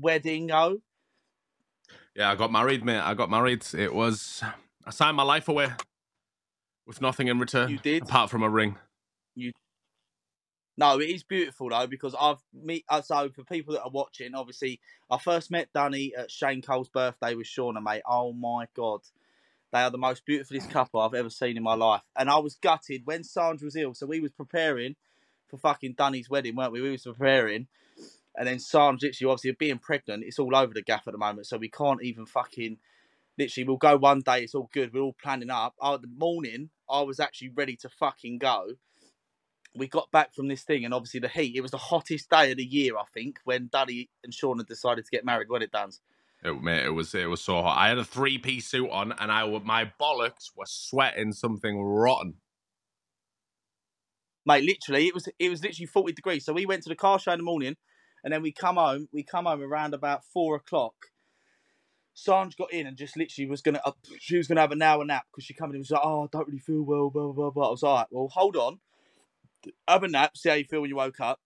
wedding go? Yeah, I got married, mate. I got married. It was I signed my life away with nothing in return. You did? apart from a ring. You. No, it is beautiful though because I've meet uh, so for people that are watching, obviously I first met Dunny at Shane Cole's birthday with Shauna, mate. Oh my god. They are the most beautifulest couple I've ever seen in my life. And I was gutted when Sandra was ill. So we was preparing for fucking Dunny's wedding, weren't we? We was preparing. And then Sandra literally obviously being pregnant, it's all over the gaff at the moment. So we can't even fucking literally we'll go one day, it's all good, we're all planning up. Oh, the morning I was actually ready to fucking go we got back from this thing, and obviously the heat. It was the hottest day of the year, I think, when Dunny and Sean had decided to get married. When it done, It, mate, it was it was so hot. I had a three piece suit on, and I my bollocks were sweating something rotten. mate, literally, it was it was literally forty degrees. So we went to the car show in the morning, and then we come home. We come home around about four o'clock. Sanj got in and just literally was gonna uh, she was gonna have an hour nap because she come in and was like, oh, I don't really feel well, blah blah blah. I was like, well, hold on, have a nap, see how you feel when you woke up.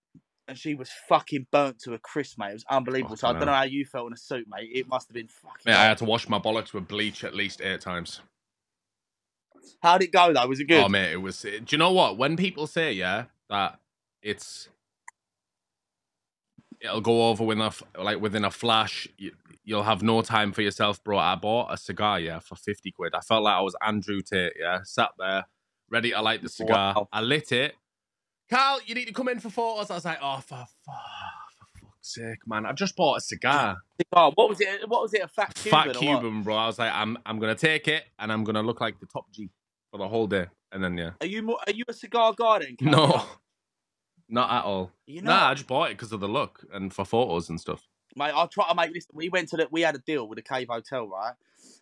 And she was fucking burnt to a crisp, mate. It was unbelievable. so I don't know how you felt in a suit, mate. It must have been fucking. Mate, I had to wash my bollocks with bleach at least eight times. How'd it go though? Was it good? Oh mate, it was. Do you know what? When people say yeah that it's it'll go over with a like within a flash, you, you'll have no time for yourself, bro. I bought a cigar yeah for fifty quid. I felt like I was Andrew Tate. Yeah, sat there ready to light the cigar. Wow. I lit it. Carl, you need to come in for photos. I was like, oh for, for, for fuck's sake, man! I just bought a cigar. Oh, what was it? What was it? A fat Cuban? Fat? Cuban, bro. I was like, I'm I'm gonna take it and I'm gonna look like the top G for the whole day. And then yeah. Are you more, are you a cigar guy then? Cal? No, not at all. you know, Nah, I just bought it because of the look and for photos and stuff. mate. I'll try to make this. We went to the. We had a deal with the Cave Hotel, right?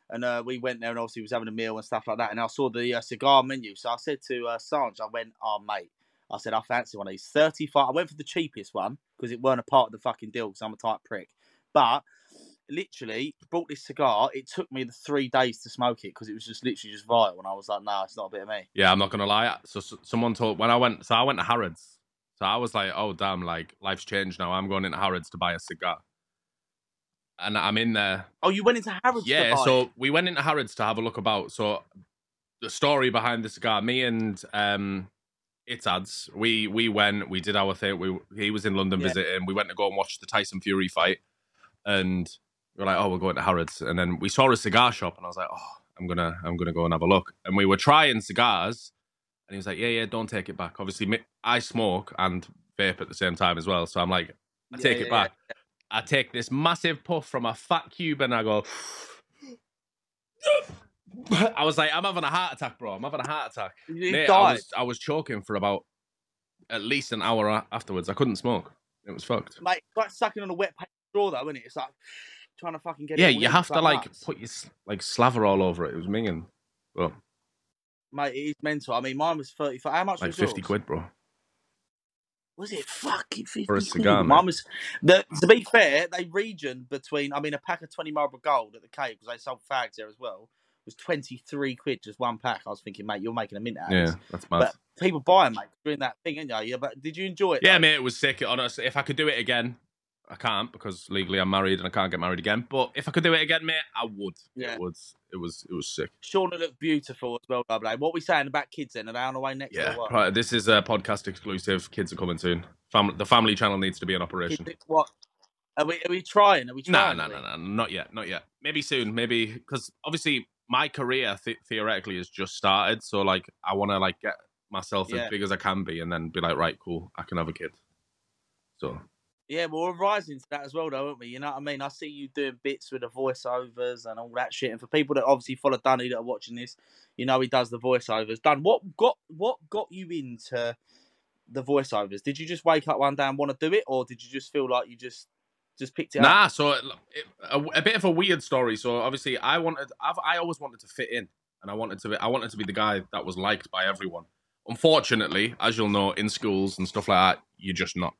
And uh, we went there, and obviously was having a meal and stuff like that. And I saw the uh, cigar menu, so I said to uh, Sanj, I went, "Oh, mate." I said, I fancy one of these. 35. I went for the cheapest one because it weren't a part of the fucking deal because I'm a tight prick. But literally, bought this cigar. It took me the three days to smoke it because it was just literally just vile. And I was like, no, it's not a bit of me. Yeah, I'm not gonna lie. So, so someone told when I went. So I went to Harrods. So I was like, oh damn, like life's changed now. I'm going into Harrods to buy a cigar. And I'm in there. Oh, you went into Harrods? to Yeah, so we went into Harrods to have a look about. So the story behind the cigar, me and um it's ads. We we went, we did our thing. We he was in London Yeah. visiting. We went to go and watch the Tyson Fury fight, and we are like, oh, we're going to Harrods. And then we saw a cigar shop, and I was like, oh, I'm gonna I'm gonna go and have a look. And we were trying cigars, and he was like, yeah, yeah, don't take it back. Obviously, I smoke and vape at the same time as well, so I'm like, I Yeah, take yeah, it yeah. back. I take this massive puff from a fat cube and I go. I was like, I'm having a heart attack, bro. I'm having a heart attack. Mate, I was, I was choking for about at least an hour afterwards. I couldn't smoke. It was fucked. It's like sucking on a wet paper straw, though, isn't it? It's like trying to fucking get. Yeah, you have to like nuts. put your like slaver all over it. It was minging. Well, Mate, it is mental. I mean, mine was thirty-five. How much like was fifty yours? quid, bro. Was it fucking fifty For a quid? cigar, Mine was. The, to be fair, they region between. I mean, a pack of twenty Marlboro Gold at the cave because they sold fags there as well. Was twenty-three quid just one pack. I was thinking, mate, you're making a mint out of Yeah, this. that's mad. But people buy 'em, mate. Doing that thing, ain't you? Yeah, but did you enjoy it? yeah, mate, it was sick. Honestly, if I could do it again, I can't because legally I'm married and I can't get married again. But if I could do it again, mate, I would. Yeah. It would. It was. It was sick. Shauna looked beautiful as well, double A. What we saying about kids then? Are they on the way next? Yeah, pri- this is a podcast exclusive. Kids are coming soon. Fam- the family channel needs to be in operation. Kids, what? Are we? Are we trying? Are we No, trying? no, we? no, no, not yet, not yet. Maybe soon, maybe because obviously my career th- theoretically has just started. So like, I want to like get myself Yeah. as big as I can be, and then be like, right, cool, I can have a kid. So Yeah, well, we're rising to that as well, though, aren't we? You know what I mean? I see you doing bits with the voiceovers and all that shit. And for people that obviously follow Dunny that are watching this, you know he does the voiceovers. Dun, what got what got you into the voiceovers? Did you just wake up one day and want to do it, or did you just feel like you just just picked it up? nah, so it, a, a bit of a weird story. So obviously, I wanted, I've, I always wanted to fit in, and I wanted to, be, I wanted to be the guy that was liked by everyone. Unfortunately, as you'll know, in schools and stuff like that, you're just not.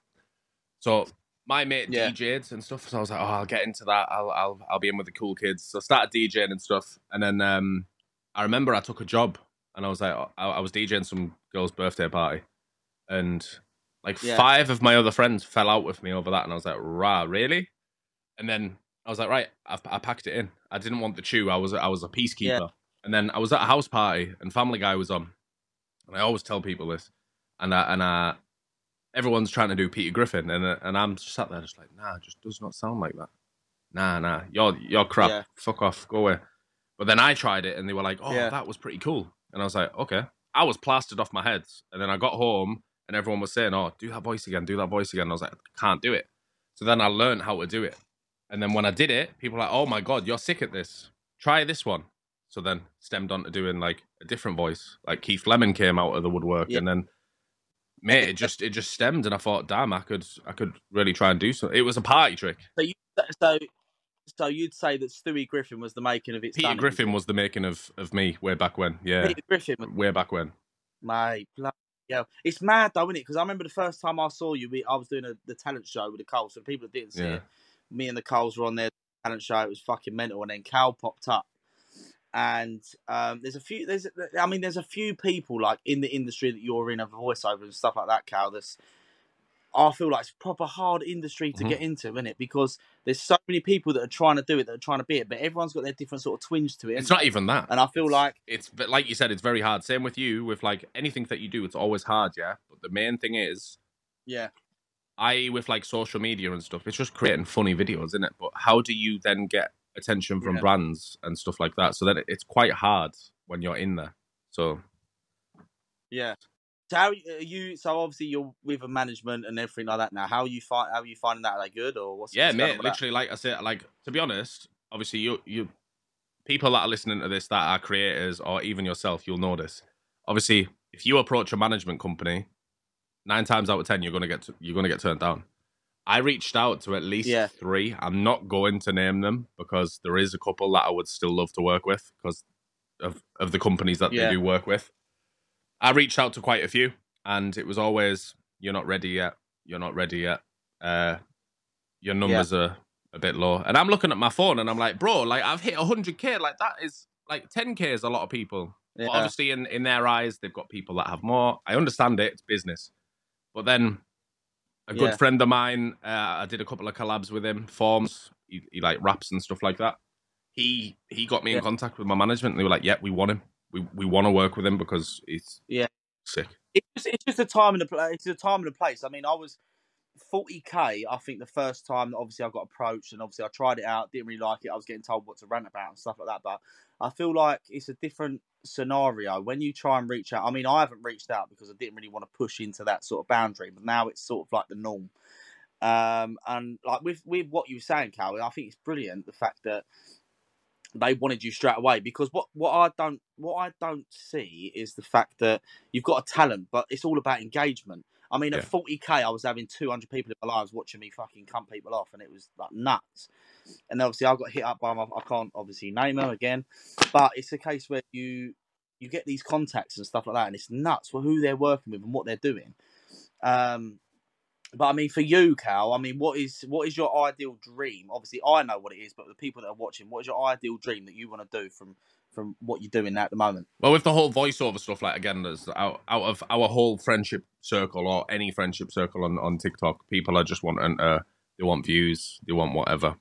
So my mate Yeah. DJ'd and stuff, so I was like, oh, I'll get into that. I'll, I'll, I'll be in with the cool kids. So I started DJing and stuff, and then um, I remember I took a job, and I was like, I, I was DJing some girl's birthday party, and like Yeah. five of my other friends fell out with me over that, and I was like, rah, really? And then I was like, right, I, I packed it in. I didn't want the chew. I was I was a peacekeeper. And then I was at a house party and Family Guy was on. And I always tell people this. And I, and I, everyone's trying to do Peter Griffin, and and I'm just sat there just like, nah, just does not sound like that. Nah, nah, you're you're crap. Yeah. Fuck off, go away. But then I tried it, and they were like, oh, Yeah. that was pretty cool. And I was like, okay. I was plastered off my head, and then I got home, and everyone was saying, oh, do that voice again, do that voice again. And I was like, I can't do it. So then I learned how to do it, and then when I did it, people were like, oh my god, you're sick at this. Try this one. So then stemmed on to doing like a different voice. Like Keith Lemon came out of the woodwork, Yeah. and then mate, it just it just stemmed, and I thought, damn, I could I could really try and do something. It was a party trick. So you so so you'd say that Stewie Griffin was the making of it. Peter Griffin was the making of of me way back when. Yeah, Peter Griffin, was- way back when. mate. bloody hell. It's mad though, isn't it? Because I remember the first time I saw you, we, I was doing a, the talent show with the Coles. So the people that didn't see Yeah. it, me and the Coles were on their talent show. It was fucking mental, and then Cal popped up. And um, there's a few. There's, I mean, there's a few people like in the industry that you're in, of voiceover and stuff like that, Cal. That's I feel like it's proper hard industry to Mhm. get into, isn't it? Because there's so many people that are trying to do it, that are trying to be it, but everyone's got their different sort of twinge to it. It's not even that. And I feel It's- like it's but like you said, it's very hard. Same with you. With like anything that you do, it's always hard. Yeah, but the main thing is yeah, I with like social media and stuff, it's just creating funny videos, isn't it? But how do you then get attention from Yeah. brands and stuff like that? So that it's quite hard when you're in there. So Yeah. So how are you? So obviously you're with a management and everything like that now. How are you find? How are you finding that? Like good or what's? yeah, mate. with that? Literally, like I said, like to be honest, obviously you you people that are listening to this that are creators or even yourself, you'll know this. Obviously, if you approach a management company, nine times out of ten, you're gonna get to, you're gonna get turned down. I reached out to at least Yeah. three. I'm not going to name them because there is a couple that I would still love to work with because of of the companies that Yeah. they do work with. I reached out to quite a few, and it was always, "You're not ready yet. You're not ready yet. Uh, your numbers are a bit low." And I'm looking at my phone, and I'm like, "Bro, like I've hit 100k. Like that is like 10k is a lot of people. Yeah. But obviously, in in their eyes, they've got people that have more. I understand it; it's business. But then, a good Yeah. friend of mine, uh, I did a couple of collabs with him, forms. He, he like raps and stuff like that. He he got me in contact with my management, and they were like, "Yeah, we want him. We we want to work with him because he's Yeah. sick." It's just, it's just a time and a place. It's a time and a place. I mean, I was 40k. I think the first time that obviously I got approached and obviously I tried it out, didn't really like it. I was getting told what to rant about and stuff like that. But I feel like it's a different scenario when you try and reach out. I mean, I haven't reached out because I didn't really want to push into that sort of boundary, but now it's sort of like the norm. Um, and like with with what you were saying, Cal, I think it's brilliant the fact that they wanted you straight away because what, what I don't what I don't see is the fact that you've got a talent, but it's all about engagement. I mean, Yeah. at 40k, I was having 200 people in my lives watching me fucking cunt people off, and it was like nuts. And obviously, I got hit up by my I can't obviously name them again, but it's a case where you you get these contacts and stuff like that, and it's nuts for who they're working with and what they're doing. Um, but I mean, for you, Cal, I mean, what is what is your ideal dream? Obviously, I know what it is, but the people that are watching, what is your ideal dream that you want to do from from what you're doing at the moment? Well, with the whole voiceover stuff, like again, there's out, out of our whole friendship circle or any friendship circle on, on TikTok, people are just wanting uh they want views, they want whatever.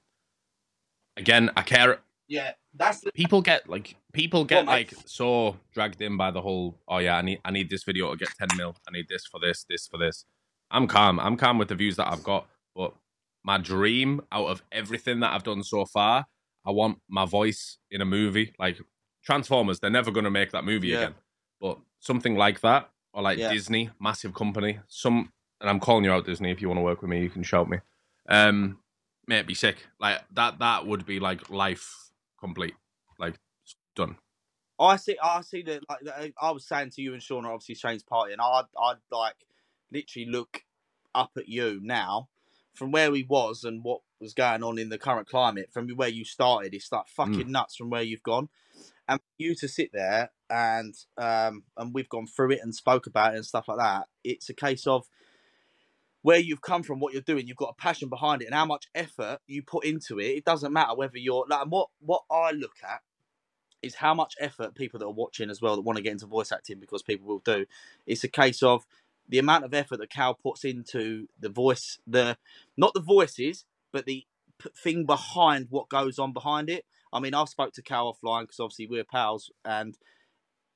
Again, I care Yeah, that's the people get like people get mate. like so dragged in by the whole oh yeah, I need I need this video to get 10 mil. I need this for this, this for this. I'm calm. I'm calm with the views that I've got, but my dream out of everything that I've done so far, I want my voice in a movie. Like Transformers, they're never going to make that movie Yeah. again. But something like that, or like Yeah. Disney, massive company, some, and I'm calling you out, Disney. If you want to work with me, you can shout me. Um, it be sick. Like that. That would be like life complete. Like done. I see. I see that. Like I was saying to you and Sean, are obviously Shane's party, and I'd, I'd like literally look up at you now from where we was and what was going on in the current climate. From where you started, it's like fucking nuts from where you've gone, and for you to sit there and um and we've gone through it and spoke about it and stuff like that. It's a case of where you've come from, what you're doing, you've got a passion behind it, and how much effort you put into it. It doesn't matter whether you're like what what I look at is how much effort people that are watching as well that want to get into voice acting because people will do. It's a case of the amount of effort that Cal puts into the voice, the not the voices, but the thing behind what goes on behind it. I mean, I've spoke to Cal offline because obviously we're pals, and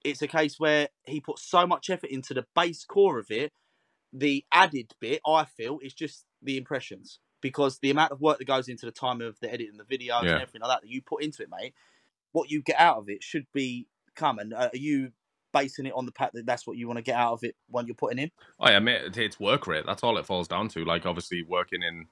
it's a case where he puts so much effort into the base core of it. The added bit, I feel, is just the impressions because the amount of work that goes into the time of the editing the videos Yeah. and everything like that that you put into it, mate. What you get out of it should be come. And uh, are you basing it on the fact that that's what you want to get out of it when you're putting in? Oh yeah, mate, it's work rate. That's all it falls down to. Like obviously working in,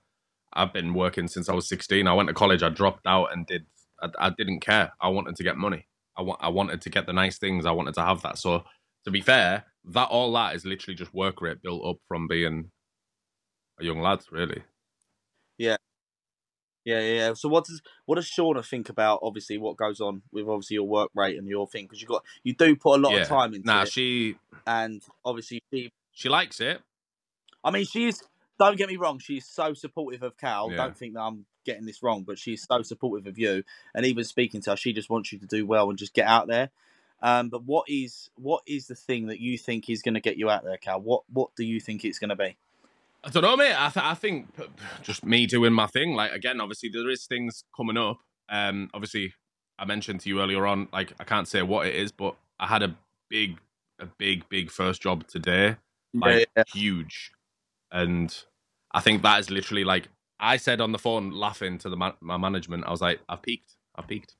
I've been working since I was sixteen. I went to college. I dropped out and did. I, I didn't care. I wanted to get money. I want. I wanted to get the nice things. I wanted to have that. So to be fair, that all that is literally just work rate built up from being a young lad. Really. Yeah, yeah. yeah. So what does what does Shauna think about obviously what goes on with obviously your work rate and your thing because you got you do put a lot Yeah. of time into Nah, it she and obviously she she likes it. I mean she is don't get me wrong she's so supportive of Cal Yeah. don't think that I'm getting this wrong but she's so supportive of you and even speaking to her she just wants you to do well and just get out there. Um, but what is what is the thing that you think is going to get you out there, Cal? What what do you think it's going to be? I don't know, mate. I, th- I think just me doing my thing. Like again, obviously there is things coming up. Um, obviously I mentioned to you earlier on, like I can't say what it is, but I had a big, a big, big first job today, like Yeah, huge, and I think that is literally like I said on the phone, laughing to the ma- my management. I was like, I've peaked, I've peaked,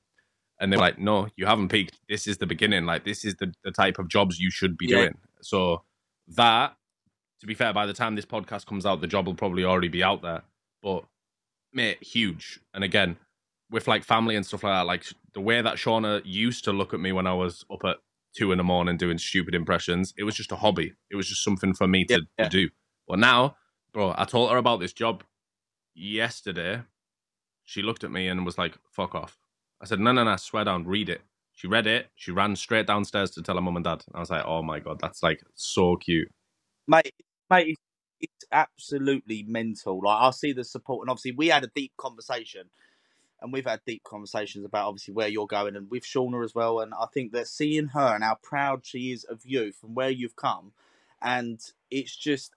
and they're like, No, you haven't peaked. This is the beginning. Like this is the the type of jobs you should be Yeah. doing. So that to be fair, by the time this podcast comes out, the job will probably already be out there. But mate, huge. And again, with like family and stuff like that, like the way that Shauna used to look at me when I was up at two in the morning doing stupid impressions, it was just a hobby. It was just something for me to, Yeah, to do. But now, bro, I told her about this job yesterday. She looked at me and was like, fuck off. I said, no, no, no, swear down, read it. She read it. She ran straight downstairs to tell her mum and dad. And I was like, oh my God, that's like so cute. mate, mate, it's, it's absolutely mental. Like I see the support, and obviously we had a deep conversation, and we've had deep conversations about obviously where you're going, and with Shauna as well. And I think that seeing her and how proud she is of you from where you've come, and it's just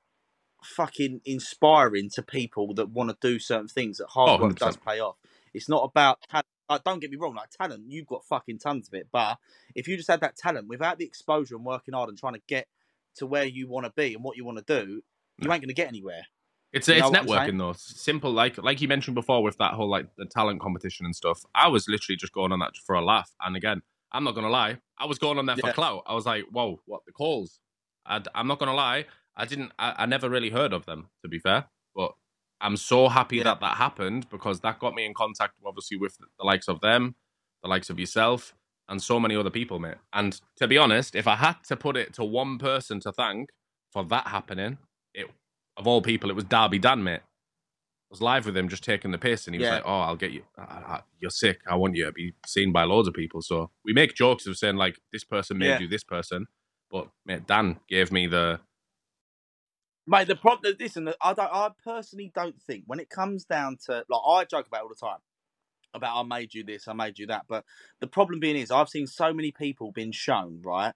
fucking inspiring to people that want to do certain things that hard Oh, work 100%. does pay off. It's not about talent. Like, don't get me wrong, like talent, you've got fucking tons of it. But if you just had that talent without the exposure and working hard and trying to get to where you want to be and what you want to do, you No. ain't going to get anywhere. It's You it's know what I'm saying? networking though. Simple, like like you mentioned before with that whole like the talent competition and stuff. I was literally just going on that for a laugh. And again, I'm not gonna lie, I was going on there for clout. I was like, whoa, what the Coles? i I'm not gonna lie, I didn't. I, I never really heard of them to be fair, but I'm so happy Yeah. that that happened because that got me in contact, obviously, with the likes of them, the likes of yourself, and so many other people, mate. And to be honest, if I had to put it to one person to thank for that happening, it of all people, it was Darby Dan, mate. I was live with him, just taking the piss, and he was like, "Oh, I'll get you. I, I, you're sick. I want you to be seen by loads of people." So we make jokes of saying like, "This person made Yeah. you this person," but mate, Dan gave me the Mate, the problem, listen, I don't, I personally don't think when it comes down to like I joke about it all the time about I made you this, I made you that, but the problem being is I've seen so many people being shown right,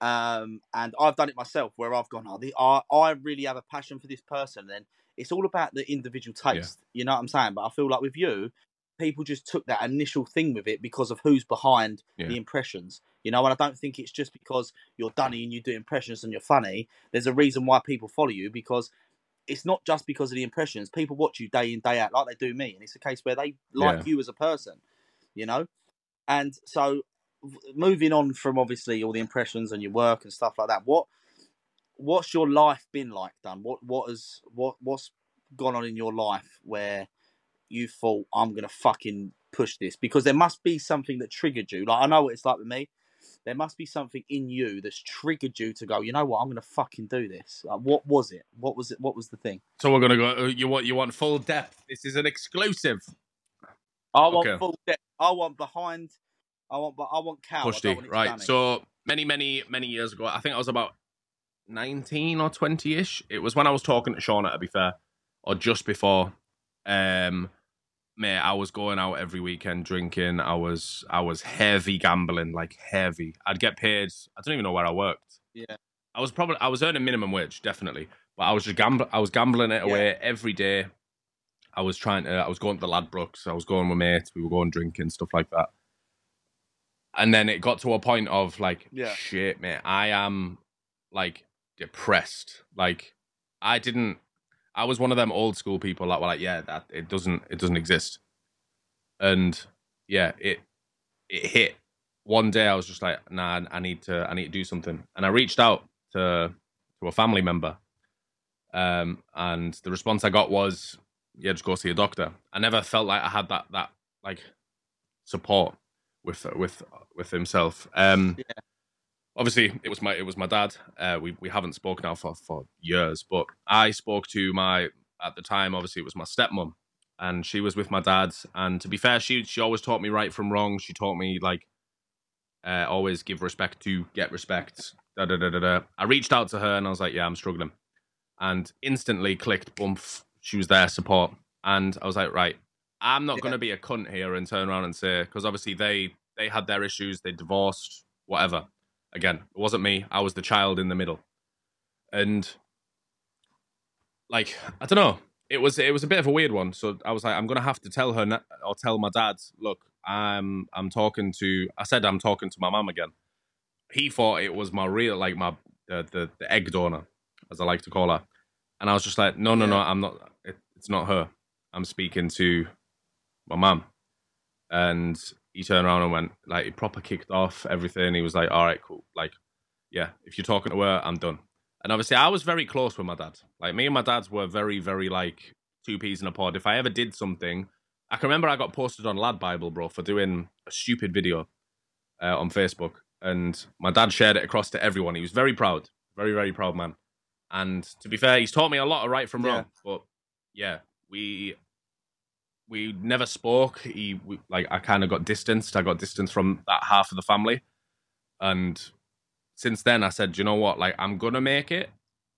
um, and I've done it myself where I've gone, oh, the, I, I really have a passion for this person. Then it's all about the individual taste, you know what I'm saying? But I feel like with you, people just took that initial thing with it because of who's behind Yeah. the impressions, you know. And I don't think it's just because you're Dunny and you do impressions and you're funny. There's a reason why people follow you because it's not just because of the impressions. People watch you day in day out like they do me, and it's a case where they like Yeah. you as a person, you know. And so, moving on from obviously all the impressions and your work and stuff like that, what what's your life been like, Dan? What what has what what's gone on in your life where you thought I'm gonna fucking push this? Because there must be something that triggered you. Like I know what it's like with me. There must be something in you that's triggered you to go. You know what? I'm gonna fucking do this. Like, what was it? What was it? What was the thing? So we're gonna go. uh, You want you want full depth. This is an exclusive. I want Okay. full depth. I want behind. I want. But I want cow. I don't Pushti, want it right? So many, many, many years ago, I think I was about nineteen or twenty-ish. It was when I was talking to Shauna, to be fair, or just before. Um, mate, I was going out every weekend drinking. I was, I was heavy gambling, like heavy. I'd get paid. I don't even know where I worked. Yeah. I was probably, I was earning minimum wage, definitely, but I was just gambling. I was gambling it Yeah. away every day. I was trying to. I was going to the Ladbrokes. I was going with mates. We were going drinking stuff like that. And then it got to a point of like, Yeah. shit, mate. I am like depressed. Like I didn't. I was one of them old school people that were like, yeah, that it doesn't. It doesn't exist. And yeah, it it hit one day. I was just like, nah, I need to. I need to do something. And I reached out to to a family member um, and the response I got was, "Yeah, just go see a doctor." I never felt like I had that that like support with with with himself. Um, Yeah. Obviously, it was my it was my dad. Uh, we we haven't spoken now for for years, but I spoke to my at the time. Obviously, it was my stepmom, and she was with my dad. And to be fair, she she always taught me right from wrong. She taught me like uh, always give respect to get respect. Da, da, da, da, da. I reached out to her and I was like, "Yeah, I'm struggling." and instantly clicked bump she was there support and i was like right i'm not Yeah. going to be a cunt here and turn around and say because obviously they they had their issues they divorced whatever again it wasn't me i was the child in the middle and like i don't know it was it was a bit of a weird one so i was like i'm going to have to tell her na- or tell my dad look i'm i'm talking to i said i'm talking to my mum again he thought it was my real like my the, the the egg donor as I like to call her. And I was just like, no, no, no, I'm not. It, it's not her. I'm speaking to my mum. And he turned around and went like, he proper kicked off everything. He was like, all right, cool. Like, yeah, if you're talking to her, I'm done. And obviously, I was very close with my dad. Like, me and my dad were very, very like two peas in a pod. If I ever did something, I can remember I got posted on Lad Bible, bro, for doing a stupid video uh, on Facebook. And my dad shared it across to everyone. He was very proud, very, very proud man. And to be fair, he's taught me a lot of right from Yeah. wrong. But yeah, we we never spoke. He we, like I kind of got distanced. I got distanced from that half of the family, and since then I said, you know what? Like I'm gonna make it,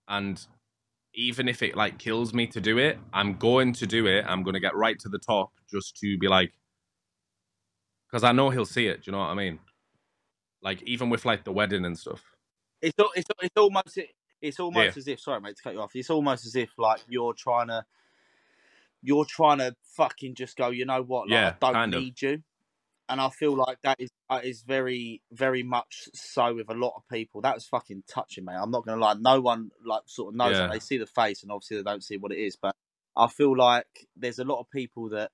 and even if it like kills me to do it, I'm going to do it. I'm gonna get right to the top just to be like, because I know he'll see it. Do you know what I mean? Like even with like the wedding and stuff. It's it's it's almost it's almost as if sorry mate to cut you off. It's almost as if like you're trying to you're trying to fucking just go. You know what? Like, Yeah, I don't kind of. need you. And I feel like that is that is very very much so with a lot of people. That was fucking touching, mate. I'm not gonna lie. No one like sort of knows Yeah. that. They see the face, and obviously they don't see what it is. But I feel like there's a lot of people that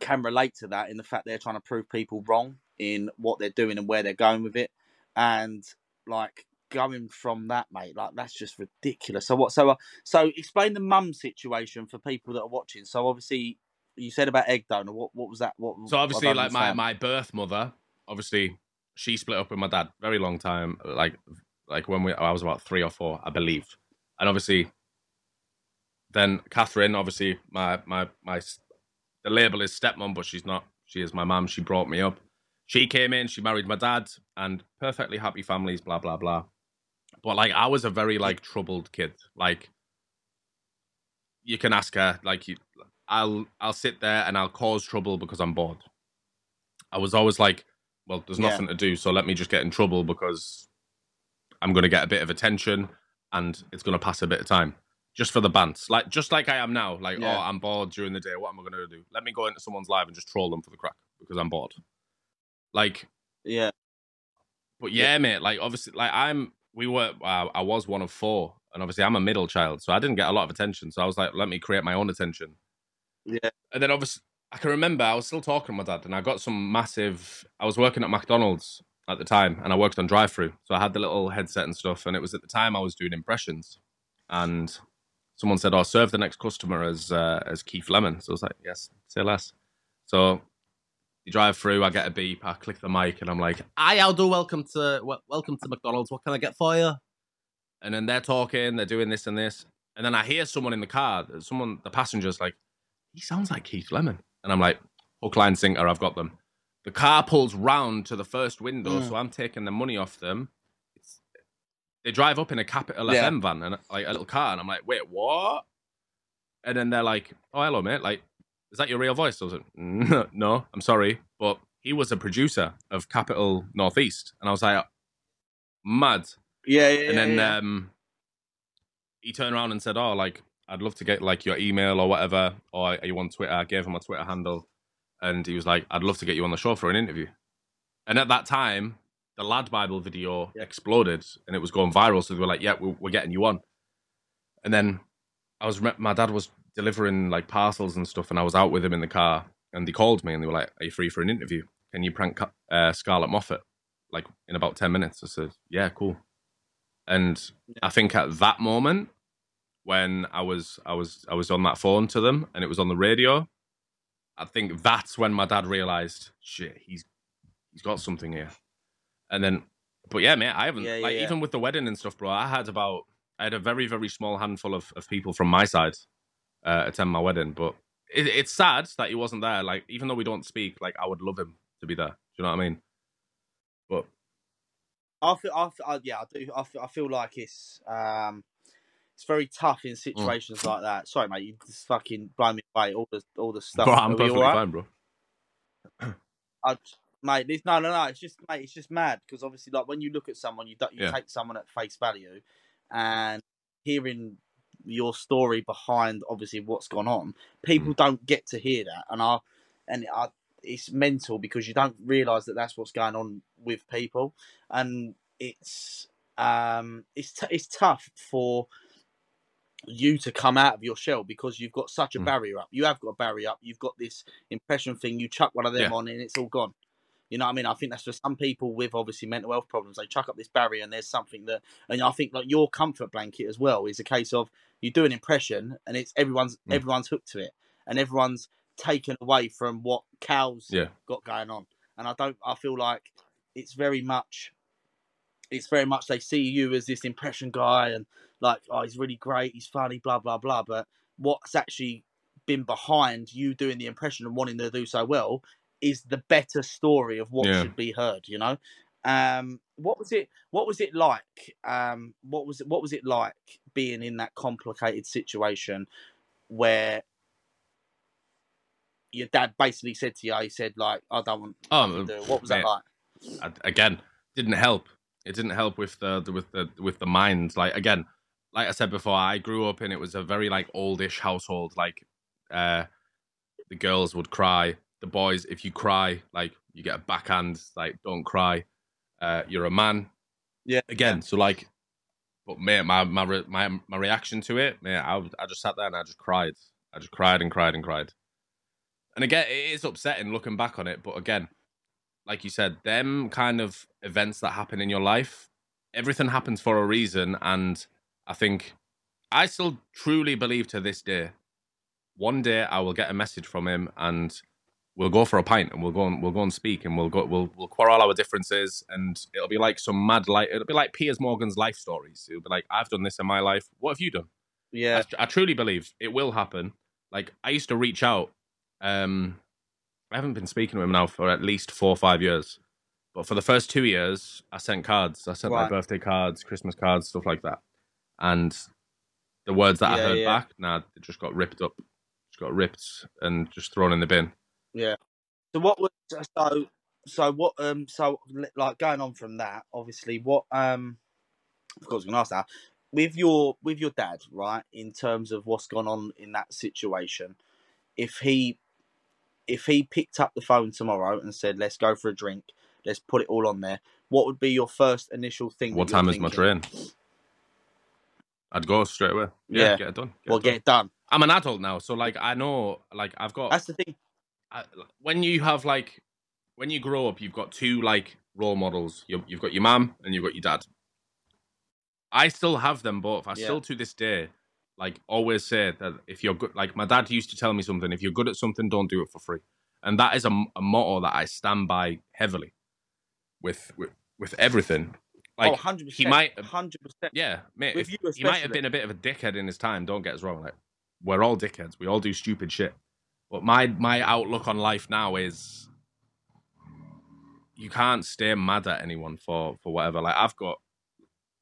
can relate to that in the fact they're trying to prove people wrong in what they're doing and where they're going with it. And like going from that, mate, like that's just ridiculous. So what? So uh, so explain the mum situation for people that are watching. So obviously you said about egg donor. What what was that? What? So obviously, like my, my birth mother, obviously she split up with my dad very long time, like like when we I was about three or four, I believe, and obviously then Catherine, obviously my my my the label is stepmom, but she's not. She is my mum. She brought me up. She came in. She married my dad, and perfectly happy families. Blah blah blah. But like I was a very like troubled kid. Like you can ask her. Like you, I'll I'll sit there and I'll cause trouble because I'm bored. I was always like, well, there's Yeah. nothing to do, so let me just get in trouble because I'm going to get a bit of attention and it's going to pass a bit of time just for the bants. Like just like I am now. Like, Yeah. oh, I'm bored during the day. What am I going to do? Let me go into someone's live and just troll them for the crack because I'm bored. Like, yeah, but yeah, mate. Like obviously, like I'm. We were. Uh, I was one of four, and obviously I'm a middle child, so I didn't get a lot of attention. So I was like, let me create my own attention. yeah, And then obviously, I can remember I was still talking to my dad, and I got some massive. I was working at McDonald's at the time, and I worked on drive-through, so I had the little headset and stuff. And it was at the time I was doing impressions, and someone said, "Oh, serve the next customer as uh, as Keith Lemon." So I was like, "Yes, say less." So you drive through, I get a beep, I click the mic, and I'm like, "Hi, Aldo, welcome to wel- welcome to McDonald's. What can I get for you?" And then they're talking, they're doing this and this, and then I hear someone in the car, someone, the passenger's like, "He sounds like Keith Lemon," and I'm like, "Hook, line, sinker, I've got them." The car pulls round to the first window, Mm. so I'm taking the money off them. It's, they drive up in a Capital Yeah. FM van and like a little car, and I'm like, "Wait, what?" And then they're like, "Oh, hello, mate. Like, is that your real voice?" I was like, "Mm, "No, I'm sorry, but he was a producer of Capital Northeast," and I was like, "Mad." yeah, yeah. and then yeah, um, he turned around and said, "Oh, like I'd love to get like your email or whatever, or are you on Twitter? I gave him my Twitter handle, and he was like, I'd love to get you on the show for an interview. And at that time, the Lad Bible video Yeah. exploded and it was going viral. So they were like, "Yeah, we're, we're getting you on." And then I was, my dad was delivering like parcels and stuff, and I was out with him in the car, and they called me and they were like, "Are you free for an interview? Can you prank uh, Scarlett Moffatt like in about ten minutes?" I said, "Yeah, cool." And I think at that moment, when I was I was I was on that phone to them and it was on the radio, I think that's when my dad realized, shit, he's he's got something here. And then, but yeah, mate, I haven't Yeah, yeah, like yeah. even with the wedding and stuff, bro. I had about I had a very very small handful of, of people from my side uh, attend my wedding, but it, it's sad that he wasn't there. Like even though we don't speak, like I would love him to be there. Do you know what I mean? But I feel, I, feel, I yeah, I do. I feel, I feel like it's um, it's very tough in situations like that. Sorry, mate, you just fucking blow me away. All the all the stuff. bro, I'm perfectly right? fine, bro. I, mate, this, no, no, no. It's just, mate, it's just mad because obviously, like when you look at someone, you don't, you Yeah. take someone at face value, and hearing your story behind obviously what's gone on, people don't get to hear that, and I, and I, it's mental because you don't realise that that's what's going on with people, and it's, um, it's t- it's tough for you to come out of your shell because you've got such a Mm. barrier up. You have got a barrier up. You've got this impression thing. You chuck one of them Yeah. on and it's all gone. You know what I mean? I think that's for some people with obviously mental health problems. They chuck up this barrier and there's something that, and I think like your comfort blanket as well is a case of you do an impression and it's everyone's Mm. everyone's hooked to it and everyone's taken away from what Cal's Yeah. got going on. And I don't. I feel like it's very much. It's very much they see you as this impression guy and like oh he's really great he's funny blah blah blah but what's actually been behind you doing the impression and wanting to do so well is the better story of what Yeah. should be heard you know? Um what was it what was it like um what was it what was it like being in that complicated situation where your dad basically said to you he said like i don't want Oh, to do it. what was that like? Again didn't help. It didn't help with the, the with the with the mind. Like again like i said before i grew up in it was a very like oldish household. Like uh the girls would cry the boys if you cry like you get a backhand like don't cry uh you're a man Yeah. again so like but mate my my my, my reaction to it mate I, I just sat there and i just cried i just cried and cried and cried and again it is upsetting looking back on it but again like you said, them kind of events that happen in your life, everything happens for a reason. And I think I still truly believe to this day, one day I will get a message from him and we'll go for a pint and we'll go and we'll go and speak and we'll go we'll we'll quarrel our differences and it'll be like some mad like it'll be like Piers Morgan's life stories. It'll be like I've done this in my life. What have you done? yeah I, I truly believe it will happen. Like I used to reach out. Um, I haven't been speaking to him now for at least four or five years. But for the first two years, I sent cards. I sent my birthday cards, Christmas cards, stuff like that. And the words that I heard yeah. back, nah, they just got ripped up, just got ripped and just thrown in the bin. So what was so so what um so like going on from that obviously what um of course I'm gonna ask that with your with your dad right in terms of what's gone on in that situation if he if he picked up the phone tomorrow and said let's go for a drink let's put it all on there what would be your first initial thing What that you're time is my train? I'd go straight away. Yeah. Yeah, get it done. well it get it done I'm an adult now, so like I know, like I've got that's the thing I, when you have like when you grow up, you've got two like role models. You, you've got your mum and you've got your dad. I still have them both. I Yeah. still to this day like always say that if you're good, like my dad used to tell me something. If you're good at something, don't do it for free. And that is a, a motto that I stand by heavily with with, with everything. Oh, like oh 100 he might- 100 percent yeah, mate. If- you he might have been a bit of a dickhead in his time. Don't get us wrong. Like we're all dickheads. We all do stupid shit. But my my outlook on life now is you can't stay mad at anyone for for whatever. Like I've got.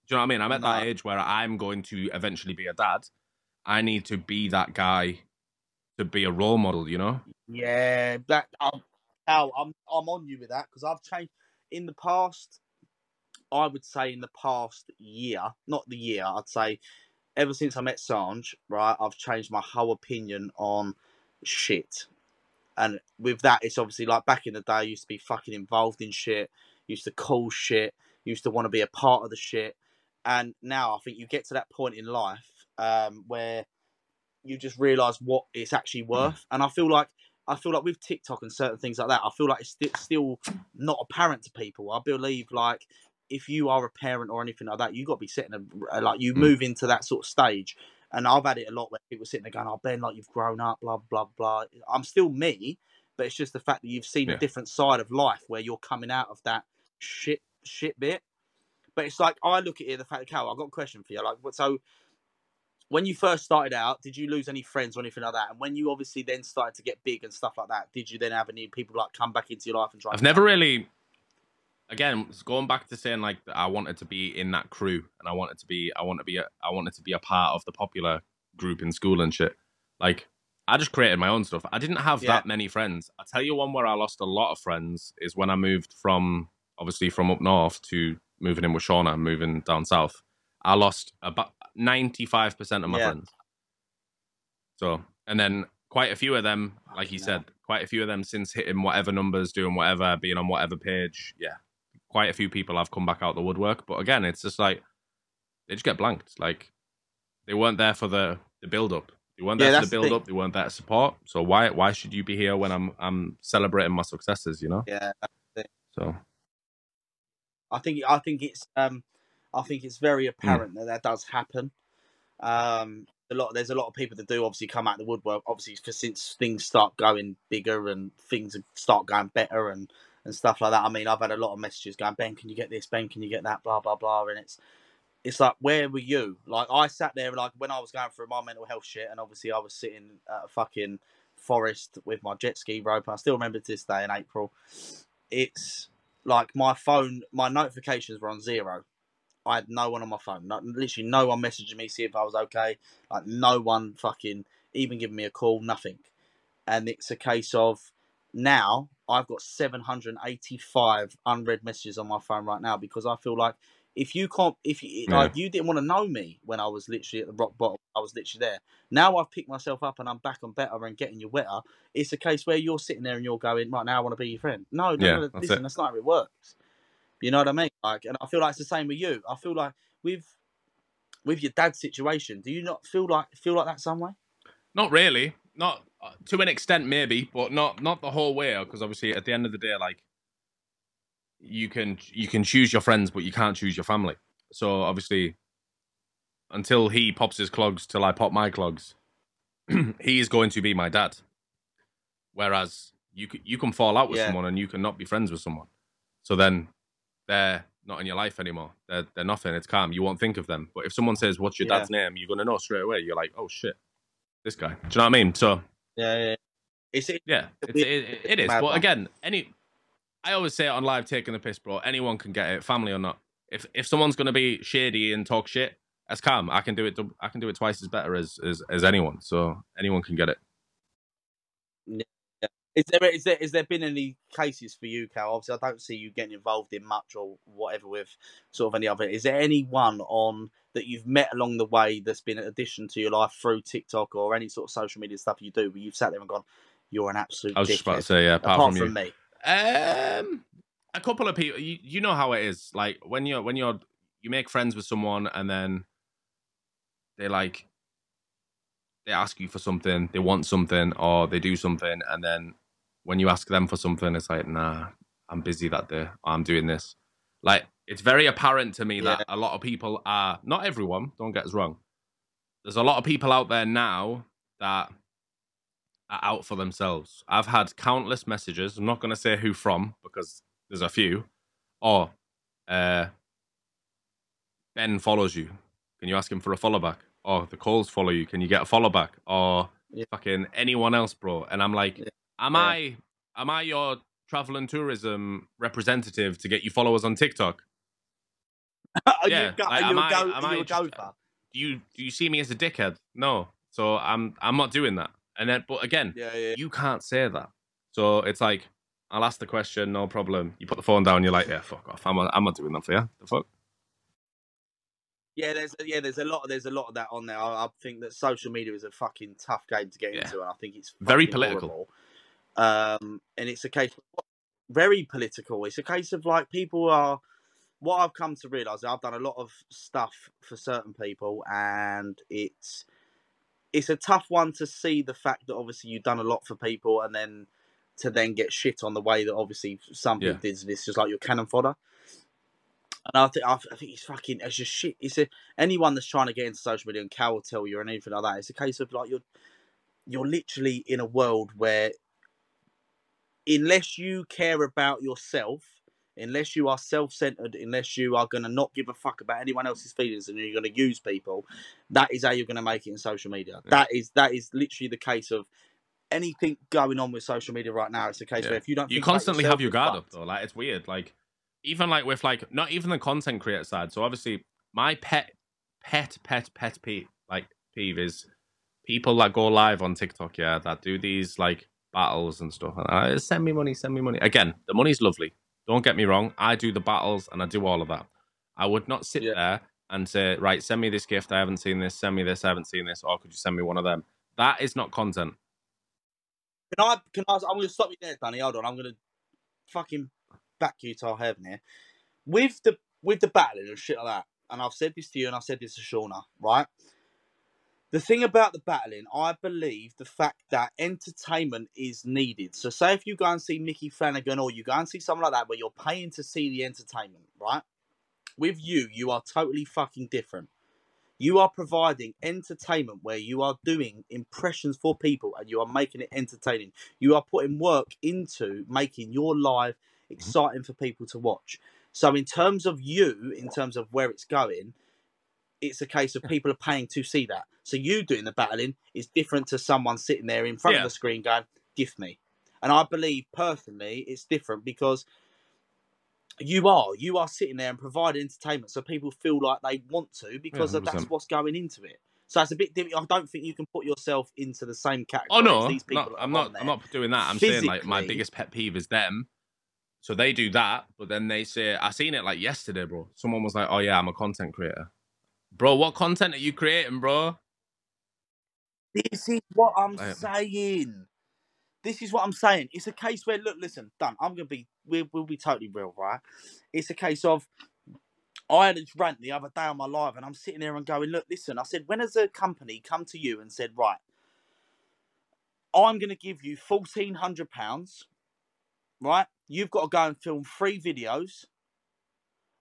Do you know what I mean? I'm at that age where I'm going to eventually be a dad. I need to be that guy to be a role model. You know? Yeah, that um, Al, I'm I'm on you with that because I've changed in the past. I would say in the past year, not the year. I'd say ever since I met Sanj, right, I've changed my whole opinion on shit. And with that, it's obviously like back in the day, I used to be fucking involved in shit, used to call shit, used to want to be a part of the shit. And now I think you get to that point in life um, where you just realize what it's actually worth. And I feel like I feel like with TikTok and certain things like that, I feel like it's sti- still not apparent to people. I believe like if you are a parent or anything like that, you got to be sitting a, like you Mm. move into that sort of stage. And I've had it a lot where people sitting there going, "Oh Ben, like you've grown up, blah blah blah." I'm still me, but it's just the fact that you've seen Yeah. a different side of life where you're coming out of that shit shit bit. But it's like I look at it the fact, Cal, I've got a question for you. Like, so when you first started out, did you lose any friends or anything like that? And when you obviously then started to get big and stuff like that, did you then have any people like come back into your life and try? I've never really. Again, going back to saying like I wanted to be in that crew, and I wanted to be, I want to be, a, I wanted to be a part of the popular group in school and shit. Like, I just created my own stuff. I didn't have Yeah. that many friends. I tell you one where I lost a lot of friends is when I moved from, obviously from up north to moving in with Shauna, moving down south. I lost about ninety five percent of my Yeah. friends. So, and then quite a few of them, like you Fucking said, quite a few of them since hitting whatever numbers, doing whatever, being on whatever page. Yeah, quite a few people have come back out the woodwork. But again, it's just like they just get blanked. Like they weren't there for the the build up. They weren't Yeah, there for the the build thing. up. They weren't there to support. So why why should you be here when I'm I'm celebrating my successes? You know. Yeah, So I think I think it's um, I think it's very Hmm. apparent that that does happen. Um, a lot there's a lot of people that do obviously come out the woodwork. Obviously, for since things start going bigger and things start going better and and stuff like that. I mean, I've had a lot of messages going, Ben, can you get this? Ben, can you get that? Blah blah blah. And it's it's like, where were you? Like I sat there like when I was going through my mental health shit, and obviously I was sitting at a fucking forest with my jet ski rope. And I still remember this day in April. It's like my phone, my notifications were on zero. I had no one on my phone. Not, literally, no one messaging me, see if I was okay. Like, no one fucking even giving me a call, nothing. And it's a case of now I've got 785 unread messages on my phone right now because I feel like if you can't, if you Yeah. like, you didn't want to know me when I was literally at the rock bottom, I was literally there. Now I've picked myself up and I'm back on better and getting you wetter. It's a case where you're sitting there and you're going, right now I want to be your friend. No, no, Yeah, no, that's listen, it. that's not how it works. You know what I mean? Like, and I feel like it's the same with you. I feel like with with your dad's situation, do you not feel like feel like that some way? Not really. Not uh, to an extent, maybe, but not not the whole way. Because obviously, at the end of the day, like you can you can choose your friends, but you can't choose your family. So obviously, until he pops his clogs, till I pop my clogs, he is going to be my dad. Whereas you you can fall out with Yeah. someone and you can not be friends with someone. So then they're not in your life anymore. They're they're nothing. It's calm. You won't think of them. But if someone says, "What's your Yeah. dad's name?" You're gonna know straight away. You're like, "Oh shit, this guy." Do you know what I mean? So Yeah, yeah. It's it, yeah, it's, it, it, it is. But one. again, any, I always say it on live, taking the piss, bro. Anyone can get it, family or not. If if someone's gonna be shady and talk shit, that's calm. I can do it. I can do it twice as better as as, as anyone. So anyone can get it. Is there is there is there been any cases for you, Cal? Obviously, I don't see you getting involved in much or whatever with sort of any other. Is there anyone on that you've met along the way that's been an addition to your life through TikTok or any sort of social media stuff you do, where you've sat there and gone, "You're an absolute." I was just about to say, yeah. Apart, Apart from, from, me, Um, a couple of people. You, you know how it is. Like when you're when you're you make friends with someone and then they like they ask you for something, they want something, or they do something, and then when you ask them for something, it's like, nah, I'm busy that day. I'm doing this. Like it's very apparent to me that a lot of people are not everyone. Don't get us wrong. There's a lot of people out there now that are out for themselves. I've had countless messages. I'm not going to say who from because there's a few. Or, uh, Ben follows you. Can you ask him for a follow back? Or the Coles follow you. Can you get a follow back? Or Yeah. fucking anyone else, bro. And I'm like, Yeah. Am Yeah. I am I your travel and tourism representative to get you followers on TikTok? are Yeah, you, like, am I- go, am are you I a just- Do you do you see me as a dickhead? No. So I'm I'm not doing that. And then, but again, Yeah, yeah. you can't say that. So it's like, I'll ask the question, no problem. You put the phone down, you're like, yeah, fuck off. I'm not, I'm not doing that for you. The fuck? Yeah, there's yeah, there's a lot there's a lot of that on there. I, I think that social media is a fucking tough game to get Yeah. into, and I think it's Very political. horrible. Um, and it's a case very political. It's a case of like people are. What I've come to realize, I've done a lot of stuff for certain people, and it's it's a tough one to see the fact that obviously you've done a lot for people, and then to then get shit on the way that obviously some people Yeah. did. This just like your cannon fodder. And I think I think it's fucking it's just shit. It's a, anyone that's trying to get into social media and Cal will tell you or anything like that. It's a case of like you're you're literally in a world where unless you care about yourself, unless you are self-centered, unless you are going to not give a fuck about anyone else's feelings and you're going to use people, that is how you're going to make it in social media. Yeah. That is that is literally the case of anything going on with social media right now. It's a case Yeah. where if you don't, you constantly yourself, have your guard up though. Like it's weird. Like even like with like not even the content creator side. So obviously my pet pet pet pet peeve like peeve is people that go live on TikTok, yeah, that do these like battles and stuff. And I uh, send me money, send me money. Again, the money's lovely. Don't get me wrong. I do the battles and I do all of that. I would not sit Yeah. there and say, right, send me this gift. I haven't seen this. Send me this. I haven't seen this. Or could you send me one of them? That is not content. Can I? Can I? I'm going to stop you there, Dunny. Hold on. I'm going to fucking back you to our heaven here. With the with the battling and shit like that, and I've said this to you, and I've said this to Shauna, right? The thing about the battling, I believe the fact that entertainment is needed. So, say if you go and see Micky Flanagan or you go and see someone like that, where you're paying to see the entertainment, right? With you, you are totally fucking different. You are providing entertainment where you are doing impressions for people and you are making it entertaining. You are putting work into making your live mm-hmm. exciting for people to watch. So, in terms of you, in terms of where it's going, it's a case of people are paying to see that. So, you doing the battling is different to someone sitting there in front Yeah. of the screen going, Gift me. And I believe personally it's different because you are you are sitting there and providing entertainment so people feel like they want to because of that's what's going into it. So it's a bit different. I don't think you can put yourself into the same category. Oh no, as these people not, I'm not. on I'm not doing that. I'm saying like my biggest pet peeve is them. So they do that, but then they say, "I seen it like yesterday, bro." Someone was like, "Oh yeah, I'm a content creator." Bro, what content are you creating, bro? This is what I'm saying. This is what I'm saying. It's a case where look, listen, done. I'm gonna be we'll, we'll be totally real, right? It's a case of I had a rant the other day on my live, and I'm sitting there and going, look, listen. I said, when has a company come to you and said, right, I'm gonna give you fourteen hundred pounds, right? You've got to go and film three videos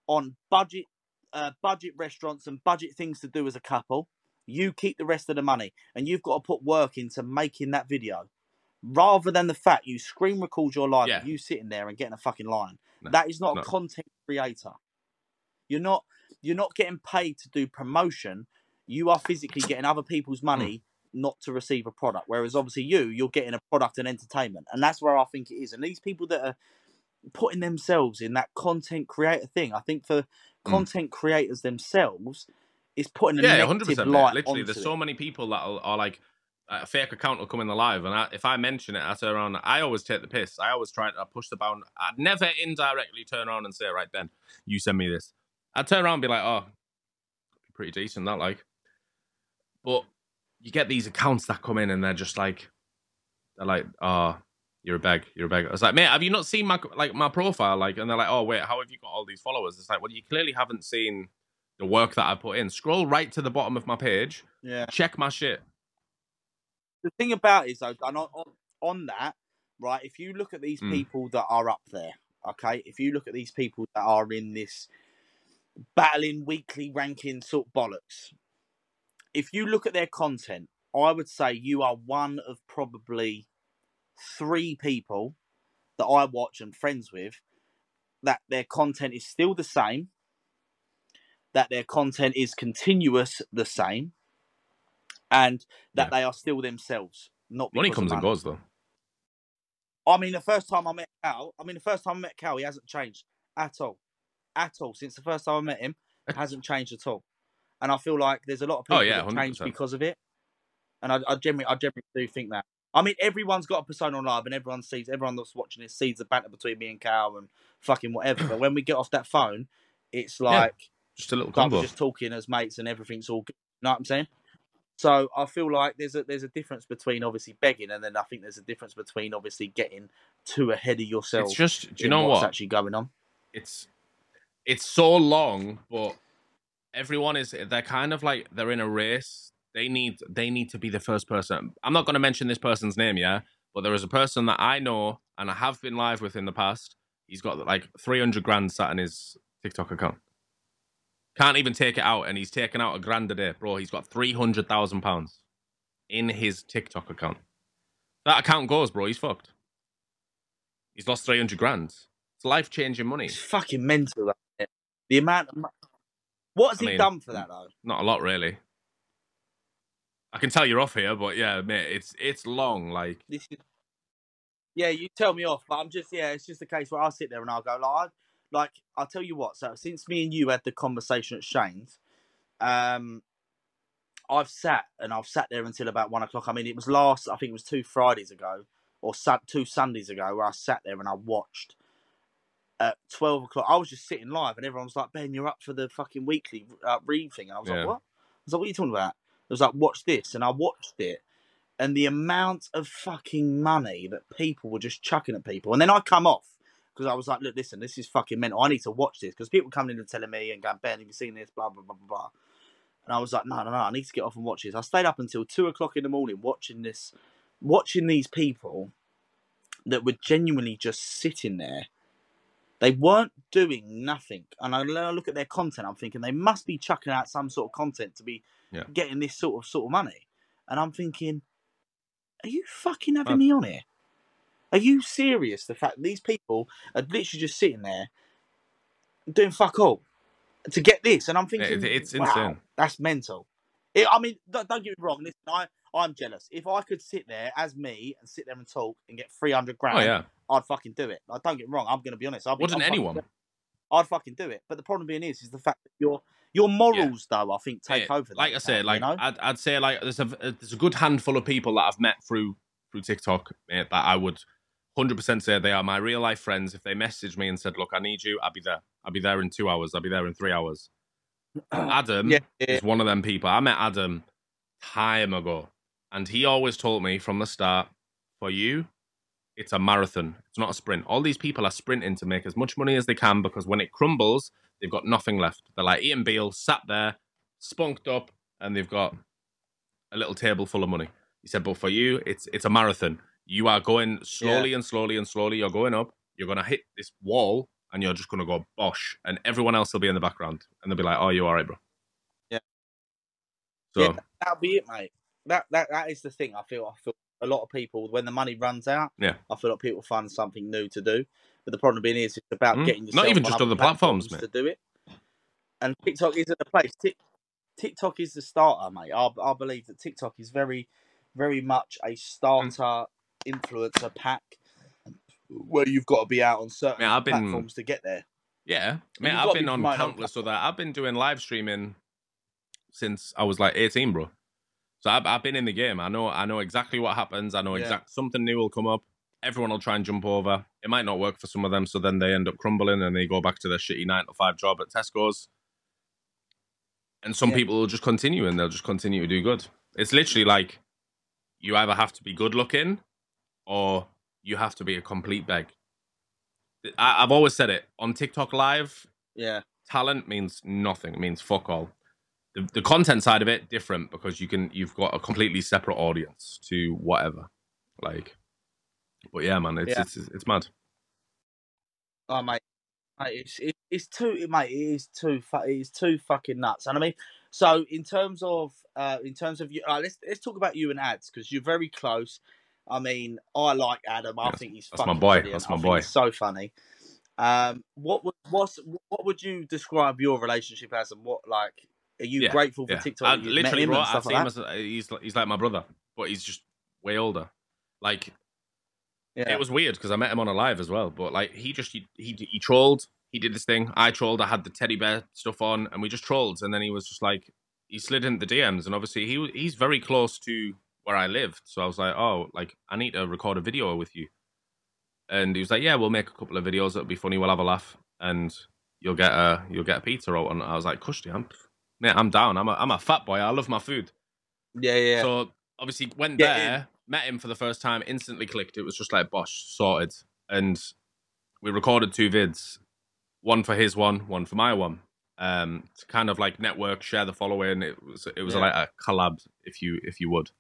on budget, uh, budget restaurants and budget things to do as a couple. You keep the rest of the money, and you've got to put work into making that video, rather than the fact you screen record your life, Yeah. you sitting there and getting a fucking line. No, that is not no. a content creator. You're not. You're not getting paid to do promotion. You are physically getting other people's money not to receive a product. Whereas obviously you, you're getting a product and entertainment, and that's where I think it is. And these people that are putting themselves in that content creator thing, I think for Mm. Mm. content creators themselves, is putting a Yeah, negative hundred percent. light Literally, there's so many people that are, are like a fake account will come in the live, and I, if I mention it, I turn around. I always take the piss. I always try to push the bound. I'd never indirectly turn around and say, "Right then, you send me this." I'd turn around and be like, "Oh, pretty decent, that like." But you get these accounts that come in and they're just like, they're like, "Oh, you're a beg, you're a beg." I was like, "Mate, have you not seen my like my profile?" Like, and they're like, "Oh, wait, how have you got all these followers?" It's like, well, you clearly haven't seen the work that I put in. Scroll right to the bottom of my page, Yeah. check my shit. the thing about it is though, and on, on, on that, right? If you look at these Mm. people that are up there, okay, if you look at these people that are in this battling weekly ranking sort of bollocks, if you look at their content, I would say you are one of probably three people that I watch and friends with that their content is still the same, that their content is continuous the same, and that Yeah. they are still themselves. Not Money comes and goes though. I mean, the first time I met Cal, I mean, the first time I met Cal, he hasn't changed at all, at all. Since the first time I met him, hasn't changed at all. And I feel like there's a lot of oh, people Oh, yeah, that changed 100%. because of it. And I, I generally, I generally do think that. I mean, everyone's got a persona on live, and everyone sees, everyone that's watching this sees the banter between me and Cal and fucking whatever. but when we get off that phone, it's like Just a little combo. just talking as mates and everything's all good. You know what I'm saying? So I feel like there's a there's a difference between obviously begging and then I think there's a difference between obviously getting too ahead of yourself. It's just, do you know what's what? actually going on? it's it's so long, but everyone is they're kind of like they're in a race. They need they need to be the first person. I'm not going to mention this person's name, yeah, but there is a person that I know and I have been live with in the past. He's got like 300 grand sat in his TikTok account. Can't even take it out, and he's taking out a grand a day, bro. He's got 300,000 pounds in his TikTok account. That account goes, bro. He's fucked. He's lost 300 grand. It's life changing money. It's fucking mental. That, the amount of mo- what has I he mean, done for that though? Not a lot, really. I can tell you're off here, but yeah, mate, it's it's long. Like, This is yeah, you tell me off, but I'm just yeah, it's just a case where I sit there and I'll go like, I, like I'll tell you what. So since me and you had the conversation at Shane's, um, I've sat and I've sat there until about one o'clock. I mean, it was last, I think it was two Fridays ago or two Sundays ago where I sat there and I watched at twelve o'clock. I was just sitting live and everyone was like, "Ben, you're up for the fucking weekly uh, read thing," and I was Yeah. like, "What?" I was like, "What are you talking about?" It was like, "Watch this," and I watched it and the amount of fucking money that people were just chucking at people. And then I come off because I was like, look, listen, this is fucking mental. I need to watch this because people coming in and telling me and going, Ben, have you seen this? Blah, blah, blah, blah, blah. And I was like, no, no, no, I need to get off and watch this. I stayed up until two o'clock in the morning watching this, watching these people that were genuinely just sitting there. They weren't doing nothing. And I I look at their content, I'm thinking they must be chucking out some sort of content to be Yeah. getting this sort of sort of money. And I'm thinking, are you fucking having me on here? Are you serious? The fact that these people are literally just sitting there doing fuck all to get this, and I'm thinking, it- it's wow, insane. That's mental. It, I mean, don't, don't get me wrong. Listen, I I'm jealous. If I could sit there as me and sit there and talk and get 300 grand, oh yeah, I'd fucking do it. Like, don't get me wrong. I'm going to be honest. I'd be, wouldn't I'd anyone? it. I'd fucking do it. But the problem being is, is the fact that your your morals, though, I think take over. Like I said, like you know? I'd, I'd say like there's a there's a good handful of people that I've met through through TikTok that I would 100% say they are my real life friends. If they messaged me and said, "Look, I need you," I'll be there. I'll be there in two hours. I'll be there in three hours. Adam yeah, yeah, is one of them people. I met Adam time ago, and he always told me from the start, for you, it's a marathon. It's not a sprint. All these people are sprinting to make as much money as they can because when it crumbles, they've got nothing left. They're like Ian Beale, sat there, spunked up, and they've got a little table full of money. He said, but for you, it's it's a marathon. You are going slowly and slowly and slowly. You're going up. You're gonna hit this wall, and you're just gonna go bosh, and everyone else will be in the background, and they'll be like, "Oh, you all right, bro?" Yeah. So Yeah. that'll be it, mate. That that that is the thing. I feel I feel a lot of people when the money runs out. Yeah. I feel like people find something new to do. But the problem being is it's about Mm. getting Not yourself even on just other other platforms, to do it. And TikTok isn't the place. Tik TikTok is the starter, mate. I I believe that TikTok is very very much a starter influencer pack where you've got to be out on certain been- platforms to get there. Yeah, mate, I've been be on on countless other. I've been doing live streaming since I was like eighteen, bro. So I've, I've been in the game. I know. I know exactly what happens. I know Yeah. exact something new will come up. Everyone will try and jump over. It might not work for some of them, so then they end up crumbling and they go back to their shitty nine to five job at Tesco's. And some Yeah. people will just continue and they'll just continue to do good. It's literally like you either have to be good looking or you have to be a complete beg. I, I've always said it on TikTok Live Yeah. talent means nothing. It means fuck all. The, the content side of it different because you can you've got a completely separate audience to whatever. Like, but yeah, man, it's Yeah. it's it's mad. Oh mate, mate it's it, it's too mate. It is too it is too fucking nuts. And I mean, so in terms of uh, in terms of you, uh, let's let's talk about you and ads because you're very close. I mean, I like Adam. I Yes, think he's that's my boy, brilliant. that's my boy. he's so funny. Um, what would what's what would you describe your relationship as, and what like are you Yeah, grateful for Yeah, TikTok? I literally, met him and I stuff like him that? as he's he's like my brother, but he's just way older. Like Yeah, it was weird because I met him on a live as well. But like he just he, he he trolled. He did this thing. I trolled. I had the teddy bear stuff on, and we just trolled. And then he was just like he slid into the DMs, and obviously he he's very close to where I lived. So I was like, oh, like I need to record a video with you. And he was like, yeah, we'll make a couple of videos. It'll be funny. We'll have a laugh. And you'll get a you'll get a pizza roll. And I was like, Kushti, I'm mate, I'm down. I'm a I'm a fat boy. I love my food. Yeah, yeah. So obviously went Get there, met him for the first time, instantly clicked. It was just like bosh sorted, and we recorded two vids, one for his one, one for my one. Um, to kind of like network, share the following. It was it was Yeah. like a collab, if you if you would.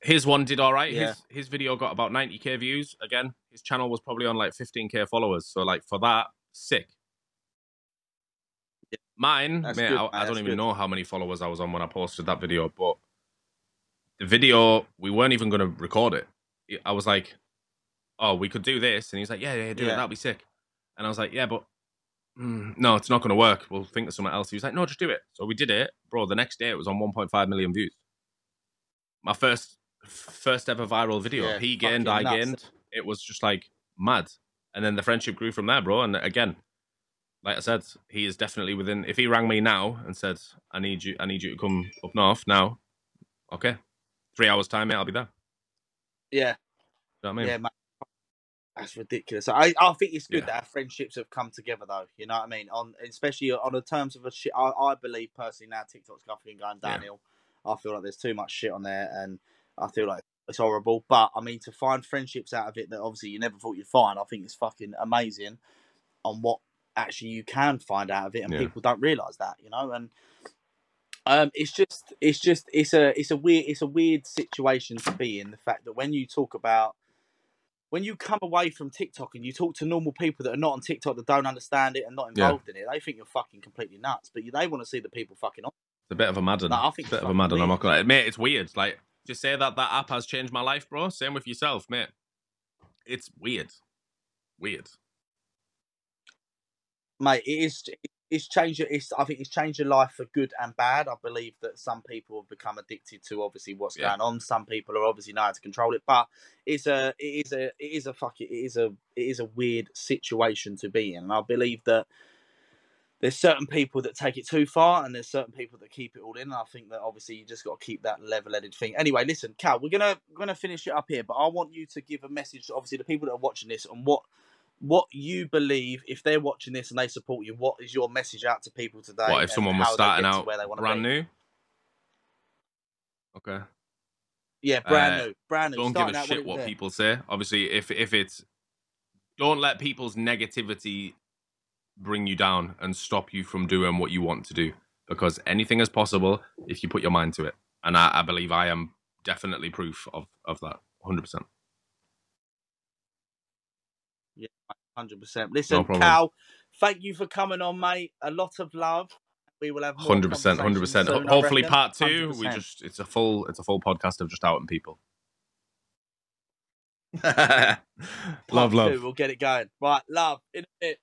His one did all right. Yeah. His his video got about 90k views. Again, his channel was probably on like 15k followers. So like for that, sick. Yeah. Mine, That's mate, I. I don't even good. know how many followers I was on when I posted that video, but the video we weren't even going to record it. I was like, "Oh, we could do this," and he's like, "Yeah, yeah, do it. That'd be sick." And I was like, "Yeah, but mm, no, it's not going to work. We'll think of something else." He was like, "No, just do it." So we did it, bro. The next day, it was on 1.5 million views. My first first ever viral video. Yeah, he gained, I nuts. gained. It was just like mad, and then the friendship grew from there, bro. And again, like I said, he is definitely within. If he rang me now and said, "I need you, I need you to come up north now," okay, three hours time, mate, I'll be there. yeah, You know what I mean? yeah, man. That's ridiculous. I, I think it's good Yeah. that our friendships have come together, though. You know what I mean? On especially on the terms of a shit. I, I believe personally now TikTok's fucking going Yeah. downhill. I feel like there's too much shit on there, and I feel like it's horrible. But I mean, to find friendships out of it that obviously you never thought you'd find, I think it's fucking amazing. On what actually you can find out of it, and Yeah. people don't realize that, you know, and. Um, it's just, it's just, it's a, it's a weird, it's a weird situation to be in. The fact that when you talk about, when you come away from TikTok and you talk to normal people that are not on TikTok that don't understand it and not Yeah. involved in it, they think you're fucking completely nuts. But they want to see the people fucking on. It's a bit of a madden. No, I think it's a bit of a madden. I'm weird. not gonna, mate. It's weird. Like, just say that that app has changed my life, bro. Same with yourself, mate. It's weird. Weird. mate. It is. It's changed. your- It's. I think it's changed your life for good and bad. I believe that some people have become addicted to obviously what's Yeah. going on. Some people are obviously know how to control it. But it's a. It is a. It is a fucking. It is a. It is a weird situation to be in. And I believe that there's certain people that take it too far, and there's certain people that keep it all in. And I think that obviously you just got to keep that level-headed thing. Anyway, listen, Cal, we're gonna we're gonna finish it up here, but I want you to give a message, to obviously, the people that are watching this, on what what you believe if they're watching this and they support you what is your message out to people today what if someone was starting out where they want brand new? Okay. Yeah uh, brand uh, new brand new don't starting give a shit what, what people say. Obviously if if it's don't let people's negativity bring you down and stop you from doing what you want to do because anything is possible if you put your mind to it and i, I believe i am definitely proof of of that 100% yeah, hundred percent. Listen, no Cal, thank you for coming on, mate. A lot of love. We will have hundred percent, hundred percent. Hopefully, part two. 100%. We just it's a full it's a full podcast of just outing people. love, love. we We'll get it going. Right, love in a bit.